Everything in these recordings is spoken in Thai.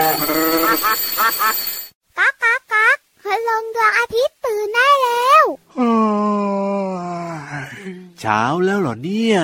ก๊ากก๊ากก๊ากคืลงดวงอาทิตย์ตื่นได้แล้วเช้าแล้วเหรอเนี่ย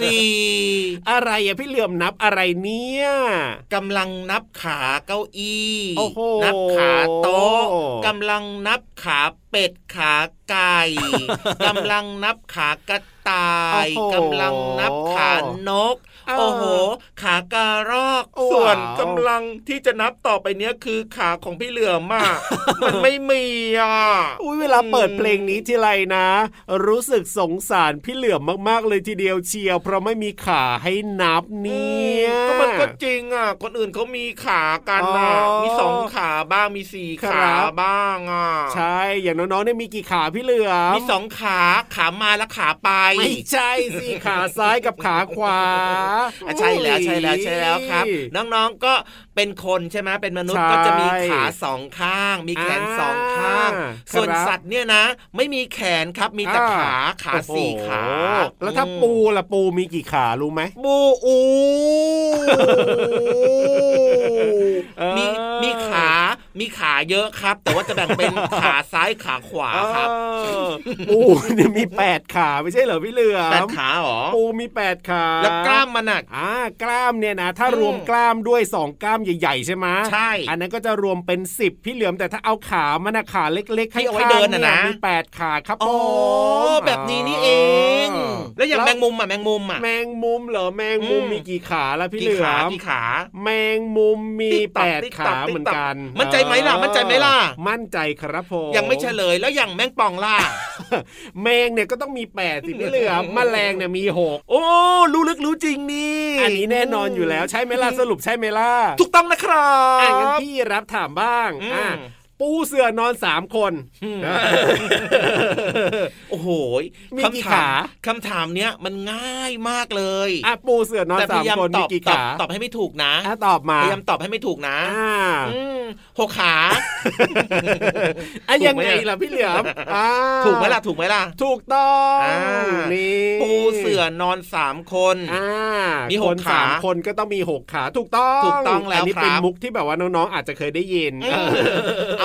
สี่อะไรอะพี่เหลื่อมนับอะไรเนี่ยกำลังนับขาเก้าอี้นับขาโต๊ะกำลังนับขาเป็ดขาไก่กำลังนับขากระต่ายกำลังนับขานก โอ้โห ขาการอก ส่วนกำลังที่จะนับต่อไปเนี้ยคือขาของพี่เหลือมากมันไม่มีอะอุ้ยเวลาเปิดเพลงนี้ทีไรนะ รู้สึกสงสารพี่เหลือมมากๆเลยทีเดียวเชียว เพราะไม่มีขาให้นับเนี่ยก็มันก็จริงอะ คนอื่นเขามีขากันนะมีสองขาบ้างมีสี่ขาบ้างอะใช่อย่างน้องๆเนี่ยมีกี่ขาพี่เหลือมมีสองขาขามาแล้วขาไปไม่ใช่สิขาซ้ายกับขาขวาใช่แล้วใช่แล้วใช่แล้วครับ น้องๆก็เป็นคนใช่ไหมเป็นมนุษย์ก็จะมีขาสองข้าง มีแขนสองข้าง ส่วนสัตว์เนี่ยนะ ไม่มีแขนครับมีแต่ขาขาสี่ขา แล้วถ้าปูล่ะปูมีกี่ขารู้ไหมปูอูมีมีขา มีขาเยอะครับ แต่ว่าจะแบ่งเป็นขาซ้ายขาขวาครับปูเนี่ยมีแปดขาไม่ใช่เหรอพี่เหลือแปดขาหรอปูมีแปดขาแล้วกล้ามมันอะอ่ากล้ามเนี่ยนะถ้ารวมกล้ามด้วยสองกล้ามใหญ่ๆใช่ไหมใช่ อันนั้นก็จะรวมเป็นสิบพี่เหลือมแต่ถ้าเอาขามันขาเล็กๆให้เอาไว้เดินนะมีแปดขาครับโอ้แบบนี้นี่เอง แล้วอย่างแมงมุมอะแมงมุมอะแมงมุมเหรอแมงมุมมีกี่ขาแล้วพี่เหลือมกี่ขาแมงมุมมีแปดขาเหมือนกัน มั่นใจไหมล่ะ มั่นใจไหมล่ะ มั่นใจครับผมยังไม่เฉลยแล้วอย่างแมงป่องล่ะแมงเนี่ยก็ต้องมีแปดสิพี่เหลือมแมลงเนี่ยมีหกโอ้รู้ลึกรู้จริงนี่อันนี้แน่นอนอยู่แล้วใช่ไหมล่ะสรุปใช่ไหมล่ะถูกต้องนะครับอ่างั้นพี่รับถามบ้างอ่า ปูเสือนอนสามคน โอ้โหมีกี่ขาคำถามเนี้ยมันง่ายมากเลยอะปูเสือนอนสามคนมีกี่ขาตอบให้ไม่ถูกนะตอบมาพยายามตอบให้ไม่ถูกนะหกขาอะถูกยังไหมไงล่ะพี่เหลือมอ่าถูกไหมล่ะถูกไหมล่ะ ถูกต้องอ่านี่ปูเสือนอนสามคนอ่ามีหคกนขาสามคนก็ต้องมีหกขาถูกต้องถูกต้องแล้วนนี้ครับเป็นมุกที่แบบว่าน้องๆอาจจะเคยได้ยิน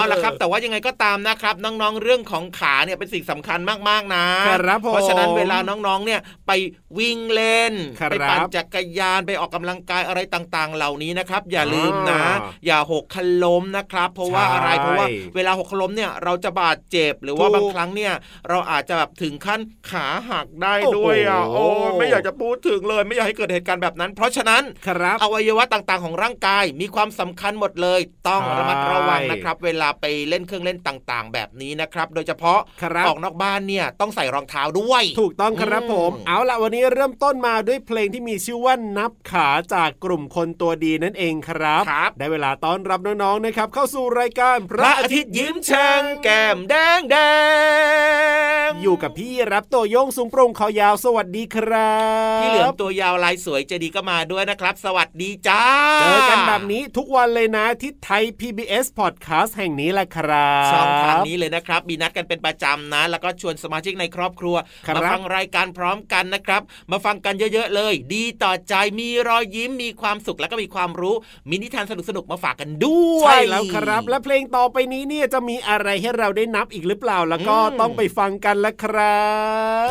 เออเอาละครับ แต่ว่ายังไงก็ตามนะครับ น้องๆเรื่องของขาเนี่ยเป็นสิ่งสำคัญมากๆนะครับผมเพราะฉะนั้นเวลาน้องๆเนี่ยไปวิ่งเล่นครับไปปั่นจักรยานไปออกกำลังกายอะไรต่างๆ เหล่านี้นะครับ อย่าลืมนะอ่าอย่าหกคันล้มนะครับ เพราะว่าอะไรใช่เพราะว่าเวลาหกคันล้มเนี่ยเราจะบาดเจ็บหรือว่าถูกบางครั้งเนี่ยเราอาจจะแบบถึงขั้นขาหักได้โอ้โหด้วยอะโอ้ไม่อยากจะพูดถึงเลย ไม่อยากให้เกิดเหตุการณ์แบบนั้น เพราะฉะนั้นครับอวัยวะต่างๆของร่างกายมีความสำคัญหมดเลย ต้องใช่ระมัดระวังนะครับ เวลาไปเล่นเครื่องเล่นต่างๆ แบบนี้นะครับ โดยเฉพาะครับออกนอกบ้านเนี่ยต้องใส่รองเท้าด้วย ถูกต้องครับอืมผม เอาละวันนี้เริ่มต้นมาด้วยเพลงที่มีชื่อว่านับขาจากกลุ่มคนตัวดีนั่นเองครับครับได้เวลาต้อนรับน้องๆนะครับ เข้าสู่รายการพพระอาทิตย์ยิ้มแฉ่งแก้มแดงแดงอยู่กับพี่รับตัวโยงสูงโปร่งคอยาวสวัสดีครับพี่เหลือมตัวยาวลายสวยใจดีก็มาด้วยนะครับ สวัสดีจ้าเจอกันแบบนี้ทุกวันเลยนะที่ไทย PBS Podcast แห่งนี้แหละครับช่องทางนี้เลยนะครับ มีนัดกันเป็นประจำนะ แล้วก็ชวนสมาชิกในครอบครัวครับมาฟังรายการพร้อมกันนะครับ มาฟังกันเยอะๆเลย ดีต่อใจมีรอยยิ้มมีความสุขแล้วก็มีความรู้มีนิทานสนุกๆมาฝากกันด้วยใช่แล้วครับ และเพลงต่อไปนี้เนี่ยจะมีอะไรให้เราได้นับอีกหรือเปล่า แล้วก็อืมต้องไปฟังกันละครับ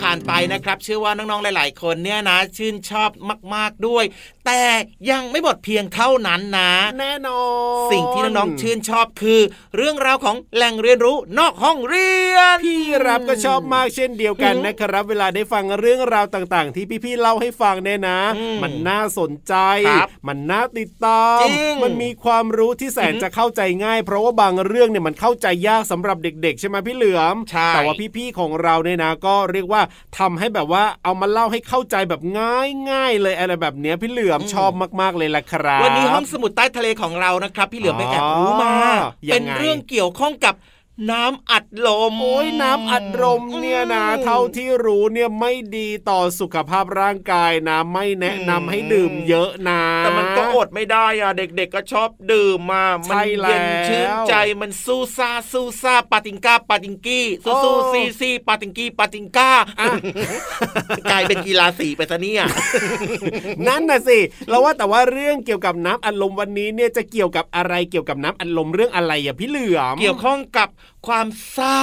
ผ่านไปนะครับ เชื่อว่าน้องๆหลาย ๆ คนเนี่ยนะชื่นชอบ มาก ๆด้วย แต่ยังไม่หมดเพียงเท่านั้นนะ แน่นอน สิ่งที่น้องๆชื่นชอบคือ เรื่องราวของแหล่งเรียนรู้นอกห้องเรียน พี่รับก็ชอบมากเช่นเดียวกันอืมนะครับ เวลาได้ฟังเรื่องราวต่างๆ ที่พี่ๆเล่าให้ฟังเนี่ยนะอืมมันน่าสนใจครับมันน่าติดตามจริงมันมีความรู้ที่แสนอือหือจะเข้าใจง่าย เพราะว่าบางเรื่องเนี่ยมันเข้าใจยากสำหรับเด็ก ๆ ใช่ไหมพี่เหลือมใช่แต่ว่าพี่ๆของเราเนี่ยนะ ก็เรียกว่าทำให้แบบว่าเอามาเล่าให้เข้าใจแบบง่ายๆเลยอะไรแบบเนี้ยพี่เหลือมชอบมากๆเลยล่ะครับ วันนี้ห้องสมุดใต้ทะเลของเรานะครับ พี่เหลือมไปแอบรู้มาอ๋อยัเป็งนไงเรื่องเกี่ยวข้องกับ น้ำอัดลม โอ้ยน้ำอัดลมเนี่ยนะ เท่าที่รู้เนี่ยไม่ดีต่อสุขภาพร่างกายนะไม่แนะนำให้ดื่มเยอะนะแต่มันก็อดไม่ได้อะเด็กๆก็ชอบดื่มมามัเย็นชื่นใจมันสู้ซาสู้ซาปาติงกาปาติงกี้สู้สู้ซีซีปาติงกี้ปาติงกากลายเป็นกีฬาสีไปซะเนี่ยนั่นน่ะสิเราว่าแต่ว่าเรื่องเกี่ยวกับน้ำอัดลมวันนี้เนี่ยจะเกี่ยวกับอะไรเกี่ยวกับน้ำอัดลมเรื่องอะไรอะพี่เหลือมเกี่ยวข้องกับความซ่า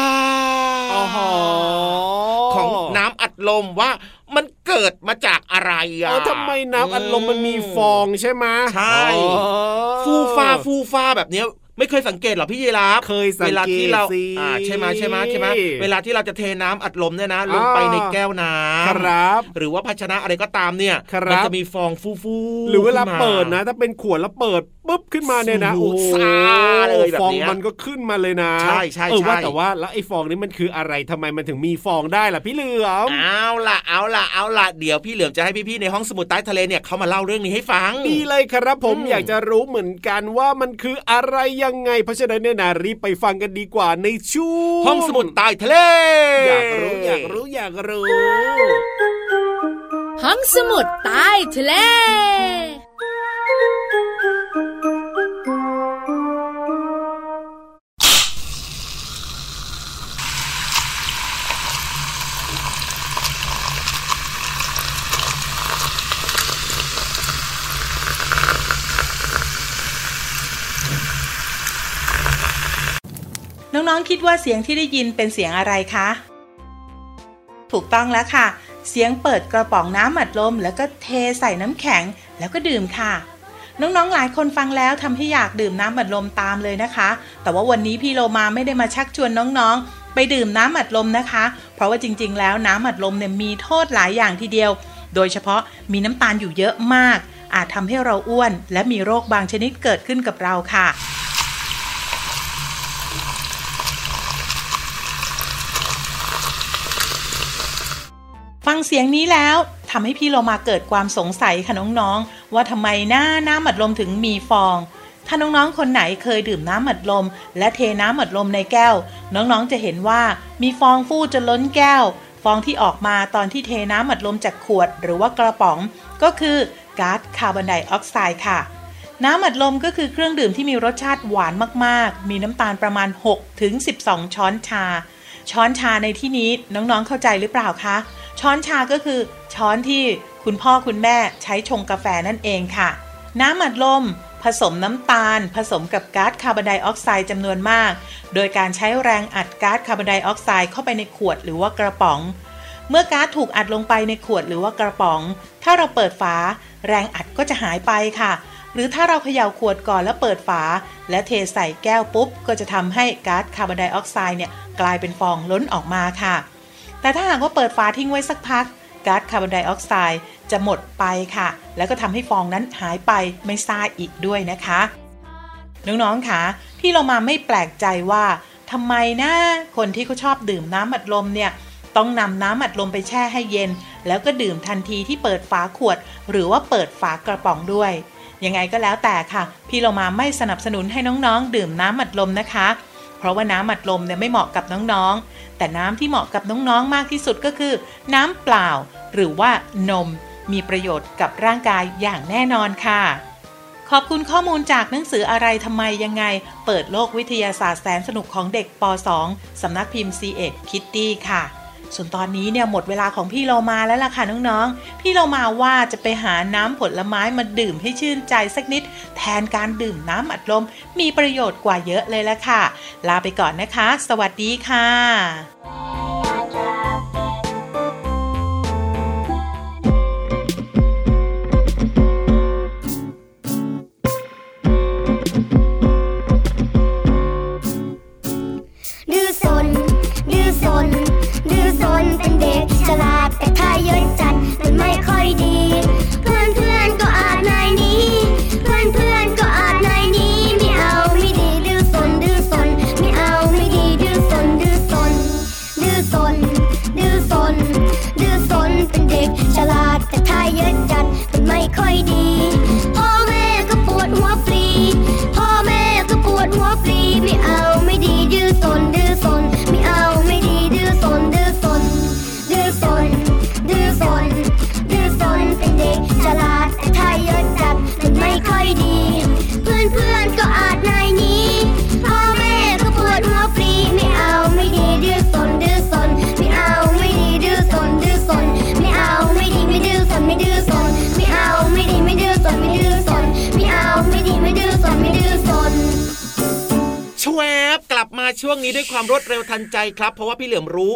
ของน้ำอัดลมว่ามันเกิดมาจากอะไรอะทำไมน้ำอัดลมมันมีฟองใช่ไหมใช่ ฟูฟ้าฟูฟ้าแบบเนี้ย ไม่เคยสังเกตหรอพี่ยีราฟเคยสังเกตเวลาที่เราอ่าใช่ไหมใช่ไหมใช่ไหมเวลาที่เราจะเทน้ำอัดลมเนี่ยนะลงไปในแก้วน้ำครับ หรือว่าภาชนะอะไรก็ตามเนี่ยมันจะมีฟองฟูฟูหรือเวลาเปิดนะ ถ้าเป็นขวดแล้วเปิดปุ๊บขึ้นมาเนี่ยนะโอ้ซาเลยแบบนี้ฟองมันก็ขึ้นมาเลยนะใช่ใช่เออว่าแต่ว่าแล้วไอ้ฟองนี้มันคืออะไรทำไมมันถึงมีฟองได้ล่ะพี่เหลือมเอาล่ะเอาล่ะเอาล่ะเดี๋ยวพี่เหลือมจะให้พี่ๆในห้องสมุดใต้ทะเลเนี่ยเขามาเล่าเรื่องนี้ให้ฟังดีเลยครับผมอยากจะรู้เหมือนกันว่ามันคืออะไรยังไง เพราะฉะนั้นเนี่ยนะรีบไปฟังกันดีกว่าในช่วงห้องสมุดใต้ทะเล อยากรู้อยากรู้อยากรู้ ห้องสมุดใต้ทะเล น้องๆคิดว่าเสียงที่ได้ยินเป็นเสียงอะไรคะ ถูกต้องแล้วค่ะ เสียงเปิดกระป๋องน้ำอัดลม แล้วก็เทใส่น้ำแข็งแล้วก็ดื่มค่ะ น้องๆหลายคนฟังแล้วทำให้อยากดื่มน้ำอัดลมตามเลยนะคะ แต่ว่าวันนี้พี่โลมาไม่ได้มาชักชวนน้องๆ ไปดื่มน้ำอัดลมนะคะ เพราะว่าจริง ๆ แล้วน้ำอัดลมเนี่ยมีโทษหลายอย่างทีเดียว โดยเฉพาะมีน้ำตาลอยู่เยอะมาก อาจทำให้เราอ้วน และมีโรคบางชนิดเกิดขึ้นกับเราค่ะ เสียงนี้แล้วทำให้พี่โลมาเกิดความสงสัยค่ะน้องๆ ว่าทำไมหน้าน้ำอัดลมถึงมีฟอง ถ้าน้องๆ คนไหนเคยดื่มน้ำอัดลม และเทน้ำอัดลมในแก้ว น้องๆ จะเห็นว่ามีฟองฟูจนล้นแก้ว ฟองที่ออกมาตอนที่เทน้ำอัดลมจากขวด หรือว่ากระป๋อง ก็คือก๊าซคาร์บอนไดออกไซด์ค่ะ น้ำอัดลมก็คือเครื่องดื่มที่มีรสชาติหวานมากๆ มีน้ำตาลประมาณ6ถึง12 ช้อนชาช้อนชาในที่นี้น้องๆเข้าใจหรือเปล่าคะ ช้อนชาก็คือช้อนที่คุณพ่อคุณแม่ใช้ชงกาแฟนั่นเองค่ะ น้ำอัดลม ผสมน้ำตาล ผสมกับก๊าซคาร์บอนไดออกไซด์จำนวนมาก โดยการใช้แรงอัดก๊าซคาร์บอนไดออกไซด์เข้าไปในขวดหรือว่ากระป๋อง เมื่อก๊าซถูกอัดลงไปในขวดหรือว่ากระป๋อง ถ้าเราเปิดฝา แรงอัดก็จะหายไปค่ะ หรือถ้าเราเขย่าขวดก่อนแล้วเปิดฝา และเทใส่แก้วปุ๊บ ก็จะทำให้ก๊าซคาร์บอนไดออกไซด์เนี่ยกลายเป็นฟองล้นออกมาค่ะ แต่ถ้าหากว่าเปิดฝาทิ้งไว้สักพักก๊าซคาร์บอนไดออกไซด์จะหมดไปค่ะ แล้วก็ทำให้ฟองนั้นหายไปไม่ซ่าอีกด้วยนะคะ น้องๆค่ะพี่เรามาไม่แปลกใจว่าทำไมนะคนที่เขาชอบดื่มน้ำอัดลมเนี่ยต้องนำน้ำอัดลมไปแช่ให้เย็น แล้วก็ดื่มทันทีที่เปิดฝาขวด หรือว่าเปิดฝากระป๋องด้วย ยังไงก็แล้วแต่ค่ะ พี่เรามาไม่สนับสนุนให้น้องๆ ดื่มน้ำอัดลมนะคะ เพราะว่าน้ำอัดลมเนี่ยไม่เหมาะกับน้องๆ แต่น้ำที่เหมาะกับน้องๆมากที่สุดก็คือ น้ำเปล่า หรือว่านม มีประโยชน์กับร่างกายอย่างแน่นอนค่ะ ขอบคุณข้อมูลจากหนังสืออะไรทำไมยังไง เปิดโลกวิทยาศาสตร์แสนสนุกของเด็กป .2 สำนักพิมพ์ c ีเอ็ดคิตตี้ค่ะ ส่วนตอนนี้เนี่ยหมดเวลาของพี่เรามาแล้วล่ะค่ะน้องๆ พี่เรามาว่าจะไปหาน้ำผลไม้มาดื่มให้ชื่นใจสักนิด แทนการดื่มน้ำอัดลม มีประโยชน์กว่าเยอะเลยละค่ะ ลาไปก่อนนะคะ สวัสดีค่ะ ช่วงนี้ด้วยความรวดเร็วทันใจครับ เพราะว่าพี่เหลือมรู้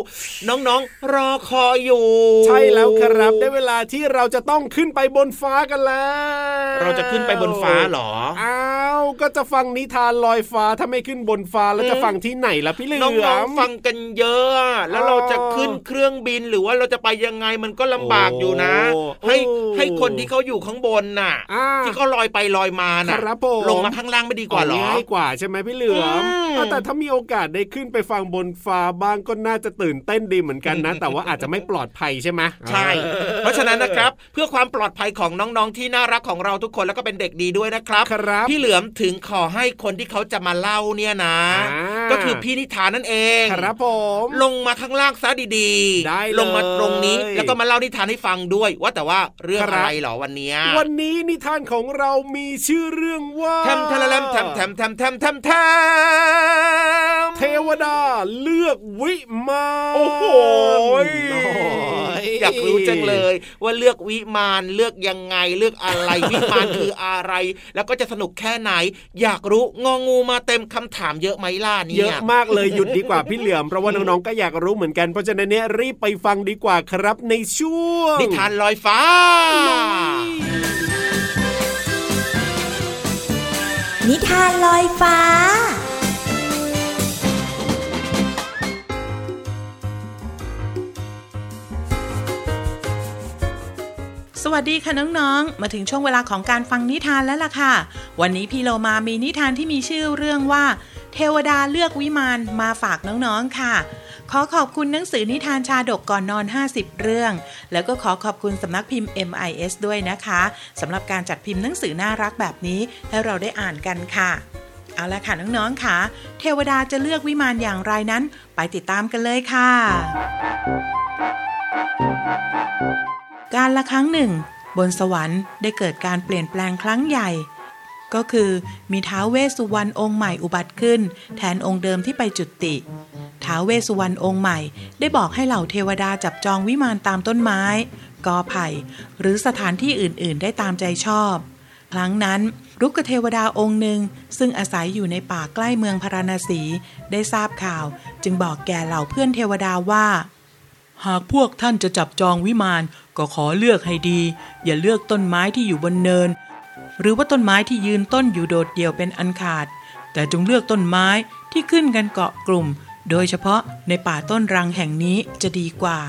น้องๆ รอคอยอยู่ ใช่แล้วครับ ได้เวลาที่เราจะต้องขึ้นไปบนฟ้ากันแล้ว เราจะขึ้นไปบนฟ้าเหรอ อ้าวก็จะฟังนิทานลอยฟ้าถ้าไม่ขึ้นบนฟ้าแล้วจะฟังที่ไหนล่ะพี่เหลือมน้องๆฟังกันเยอะอะแล้วเราจะขึ้นเครื่องบินหรือว่าเราจะไปยังไงมันก็ลำบากอยู่นะโอ้ให้โอ้ให้คนที่เขาอยู่ข้างบนน่ะอ่าที่เขาลอยไปลอยมาน่ะครับผมลงมาข้างล่างไม่ดีกว่าเหรอง่ายกว่าใช่ไหมพี่เหลือมอืมอะแต่ถ้ามีโอกาสได้ขึ้นไปฟังบนฟ้าบ้างก็น่าจะตื่นเต้นดีเหมือนกันนะ แต่ว่าอาจจะไม่ปลอดภัยใช่ไหมใช่ เพราะฉะนั้นนะครับ เพื่อความปลอดภัยของน้องๆที่น่ารักของเราทุกคนแล้วก็เป็นเด็กดีด้วยนะครับครับพี่เหลือมถึงขอให้คนที่เขาจะมาเล่าเนี่ยนะอ่าก็คือพี่นิทานนั่นเองครับผมลงมาข้างล่างซะดีๆได้เลยลงมาตรงนี้แล้วก็มาเล่านิทานให้ฟังด้วย ว่าแต่ว่าเรื่องครับอะไรเหรอวันเนี้ยวันนี้นิทานของเรามีชื่อเรื่องว่าแทมทะเลมแทมแทมแทมแทมแทมแทมเทวดาเลือกวิมานโอ้โหโอ้ยอยากรู้จังเลย ว่าเลือกวิมานเลือกยังไงเลือกอะไรวิมานคืออะไร แล้วก็จะสนุกแค่ไหน อยากรู้งองูมาเต็มคำถามเยอะไหมล่ะเนี่ยเยอะมากเลยหยุดดีกว่าพี่เหลือมเพราะว่าน้องๆก็อยากรู้เหมือนกันเพราะฉะนั้นเนี่ยรีบไปฟังดีกว่าครับในช่วงนิทานลอยฟ้านิทานลอยฟ้า สวัสดีค่ะน้องๆ มาถึงช่วงเวลาของการฟังนิทานแล้วล่ะค่ะ วันนี้พี่โลมามีนิทานที่มีชื่อเรื่องว่า เทวดาเลือกวิมานมาฝากน้องๆค่ะ ขอขอบคุณหนังสือนิทานชาดกก่อนนอน 50 เรื่อง แล้วก็ขอขอบคุณสำนักพิมพ์ MIS ด้วยนะคะสำหรับการจัดพิมพ์หนังสือน่ารักแบบนี้ให้เราได้อ่านกันค่ะ เอาละค่ะน้องๆค่ะ เทวดาจะเลือกวิมานอย่างไรนั้น ไปติดตามกันเลยค่ะ การละครั้งหนึ่ง บนสวรรค์ได้เกิดการเปลี่ยนแปลงครั้งใหญ่ ก็คือมีท้าวเวสสุวรรณองค์ใหม่อุบัติขึ้น แทนองค์เดิมที่ไปจุติท้าวเวสสุวรรณองค์ใหม่ ได้บอกให้เหล่าเทวดาจับจองวิมานตามต้นไม้ กอไผ่ หรือสถานที่อื่น ๆ ได้ตามใจชอบ ครั้งนั้นรุกเทวดาองค์หนึ่งซึ่งอาศัยอยู่ในป่าใกล้เมืองพาราณสี ได้ทราบข่าว จึงบอกแก่เหล่าเพื่อนเทวดาว่า หากพวกท่านจะจับจองวิมาน ก็ขอเลือกให้ดี อย่าเลือกต้นไม้ที่อยู่บนเนิน หรือว่าต้นไม้ที่ยืนต้นอยู่โดดเดี่ยวเป็นอันขาด แต่จงเลือกต้นไม้ที่ขึ้นกันเกาะกลุ่ม โดยเฉพาะในป่าต้นรังแห่งนี้จะดีกว่า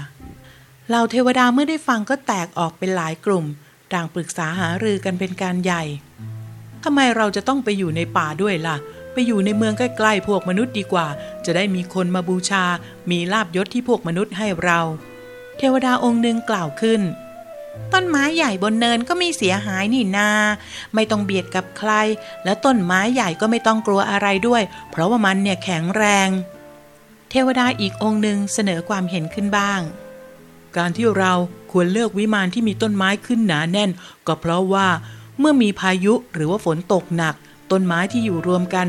เหล่าเทวดาเมื่อได้ฟังก็แตกออกเป็นหลายกลุ่มต่างปรึกษาหารือกันเป็นการใหญ่ทำไมเราจะต้องไปอยู่ในป่าด้วยล่ะ ไปอยู่ในเมืองใกล้ๆพวกมนุษย์ดีกว่า จะได้มีคนมาบูชา มีลาบยศที่พวกมนุษย์ให้เรา เทวดาองค์หนึ่งกล่าวขึ้น ต้นไม้ใหญ่บนเนินก็ไม่เสียหายนี่นา ไม่ต้องเบียดกับใคร และต้นไม้ใหญ่ก็ไม่ต้องกลัวอะไรด้วย เพราะว่ามันเนี่ยแข็งแรง เทวดาอีกองค์หนึ่งเสนอความเห็นขึ้นบ้าง การที่เราควรเลือกวิมานที่มีต้นไม้ขึ้นหนาแน่น ก็เพราะว่าเมื่อมีพายุหรือว่าฝนตกหนัก ต้นไม้ที่อยู่รวมกัน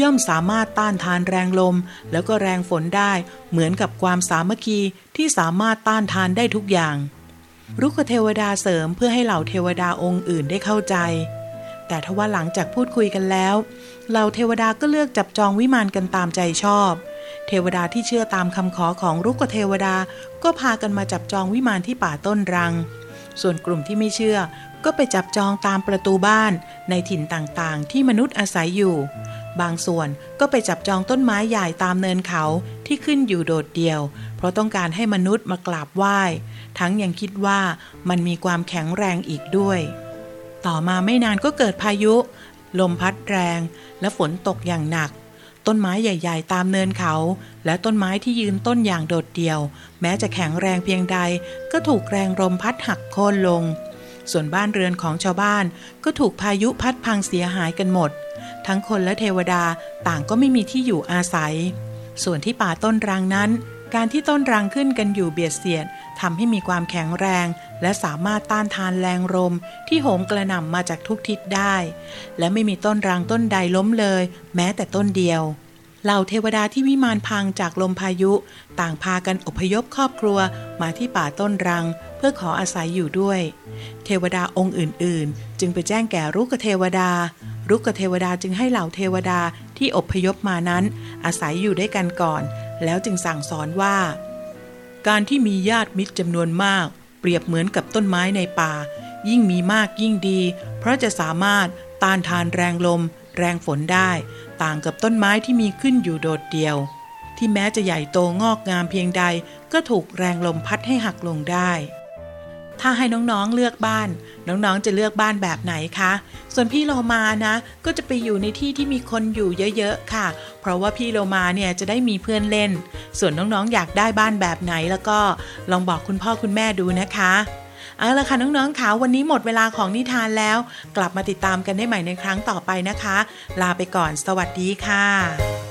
ย่อมสามารถต้านทานแรงลม แล้วก็แรงฝนได้ เหมือนกับความสามัคคีที่สามารถต้านทานได้ทุกอย่าง รุกขเทวดาเสริมเพื่อให้เหล่าเทวดาองค์อื่นได้เข้าใจ แต่ทว่าหลังจากพูดคุยกันแล้ว เหล่าเทวดาก็เลือกจับจองวิมานกันตามใจชอบ เทวดาที่เชื่อตามคำขอของรุกขเทวดาก็พากันมาจับจองวิมานที่ป่าต้นรัง ส่วนกลุ่มที่ไม่เชื่อก็ไปจับจองตามประตูบ้านในถิ่นต่างๆ ที่มนุษย์อาศัยอยู่ บางส่วนก็ไปจับจองต้นไม้ใหญ่ตามเนินเขาที่ขึ้นอยู่โดดเดี่ยว เพราะต้องการให้มนุษย์มากราบไหว้ ทั้งยังคิดว่ามันมีความแข็งแรงอีกด้วย ต่อมาไม่นานก็เกิดพายุ ลมพัดแรง และฝนตกอย่างหนัก ต้นไม้ใหญ่ ๆ ตามเนินเขา และต้นไม้ที่ยืนต้นอย่างโดดเดี่ยว แม้จะแข็งแรงเพียงใด ก็ถูกแรงลมพัดหักโค่นลง ส่วนบ้านเรือนของชาวบ้านก็ถูกพายุพัดพังเสียหายกันหมด ทั้งคนและเทวดาต่างก็ไม่มีที่อยู่อาศัย ส่วนที่ป่าต้นรังนั้น การที่ต้นรังขึ้นกันอยู่เบียดเสียดทำให้มีความแข็งแรง และสามารถต้านทานแรงลมที่โหมกระหน่ำมาจากทุกทิศได้ และไม่มีต้นรังต้นใดล้มเลย แม้แต่ต้นเดียวเหล่าเทวดาที่วิมานพังจากลมพายุ ต่างพากันอพยพครอบครัวมาที่ป่าต้นรัง เพื่อขออาศัยอยู่ด้วย เทวดาองค์อื่นๆ จึงไปแจ้งแก่รุกเทวดา รุกเทวดาจึงให้เหล่าเทวดาที่อพยพมานั้น อาศัยอยู่ด้วยกันก่อน แล้วจึงสั่งสอนว่า การที่มีญาติมิตรจำนวนมาก เปรียบเหมือนกับต้นไม้ในป่า ยิ่งมีมากยิ่งดี เพราะจะสามารถต้านทานแรงลม แรงฝนได้ ต่างกับต้นไม้ที่มีขึ้นอยู่โดดเดี่ยว ที่แม้จะใหญ่โตงอกงามเพียงใด ก็ถูกแรงลมพัดให้หักลงได้ ถ้าให้น้องๆเลือกบ้าน น้องๆจะเลือกบ้านแบบไหนคะ ส่วนพี่โลมานะ ก็จะไปอยู่ในที่ที่มีคนอยู่เยอะๆค่ะ เพราะว่าพี่โลมาเนี่ยจะได้มีเพื่อนเล่น ส่วนน้องๆอยากได้บ้านแบบไหนแล้วก็ลองบอกคุณพ่อคุณแม่ดูนะคะเอาละค่ะน้องๆค่ะวันนี้หมดเวลาของนิทานแล้ว กลับมาติดตามกันได้ใหม่ในครั้งต่อไปนะคะ ลาไปก่อน สวัสดีค่ะ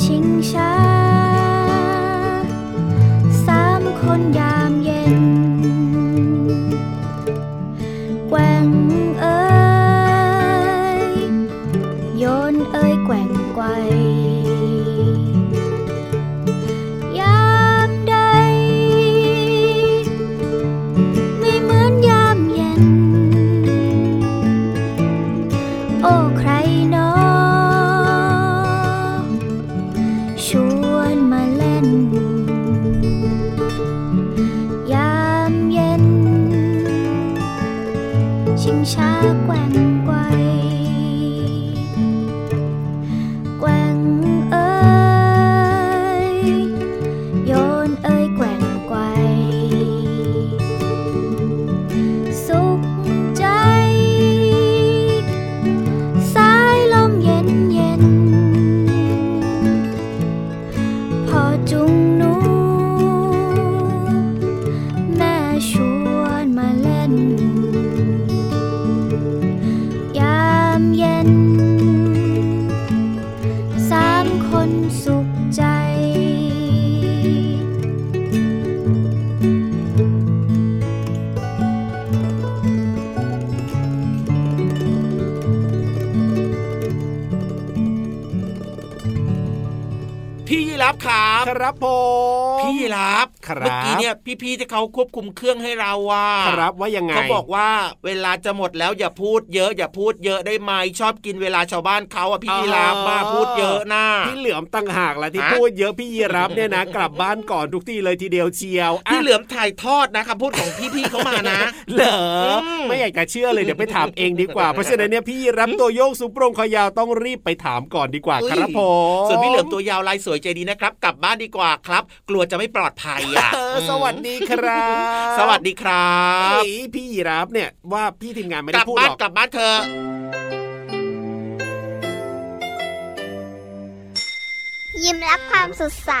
เล่ พี่ๆที่เขาควบคุมเครื่องให้เราว่าครับว่ายังไงเขาบอกว่าเวลาจะหมดแล้วอย่าพูดเยอะ อย่าพูดเยอะได้ไหมชอบกินเวลาชาวบ้านเขาอะพี่ยีรับมาพูดเยอะนะพี่เหลือมตั้งหากละที่ฮะพูดเยอะพี่ยีรับเนี่ยนะ กลับบ้านก่อนทุกทีเลยทีเดียวเชียวอะพี่เหลือมถ่ายทอดนะคำพูดของพี่ๆเขามานะ เหรออมไม่อยากจะเชื่อเลยเดี๋ยวไปถามเองดีกว่า เพราะฉะนั้นเนี่ยพี่ยีรับตัวโยกสูงโปรงคอยาวต้องรีบไปถามก่อนดีกว่าครับผมส่วนพี่เหลือมตัวยาวลายสวยใจดีนะครับ กลับบ้านดีกว่าครับ กลัวจะไม่ปลอดภัยอะเออสวัสดีครับ สวัสดีครับเฮ้ยพี่ยีรับเนี่ยว่าพี่ทีมงานไม่กได้ลับพูดบ้าหนรอกกลับบ้านเธอะยิ้มรับความสดใส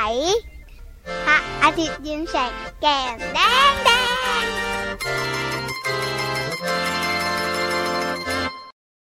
พระอาทิตย์ยิ้มแฉกแก้มแดงแด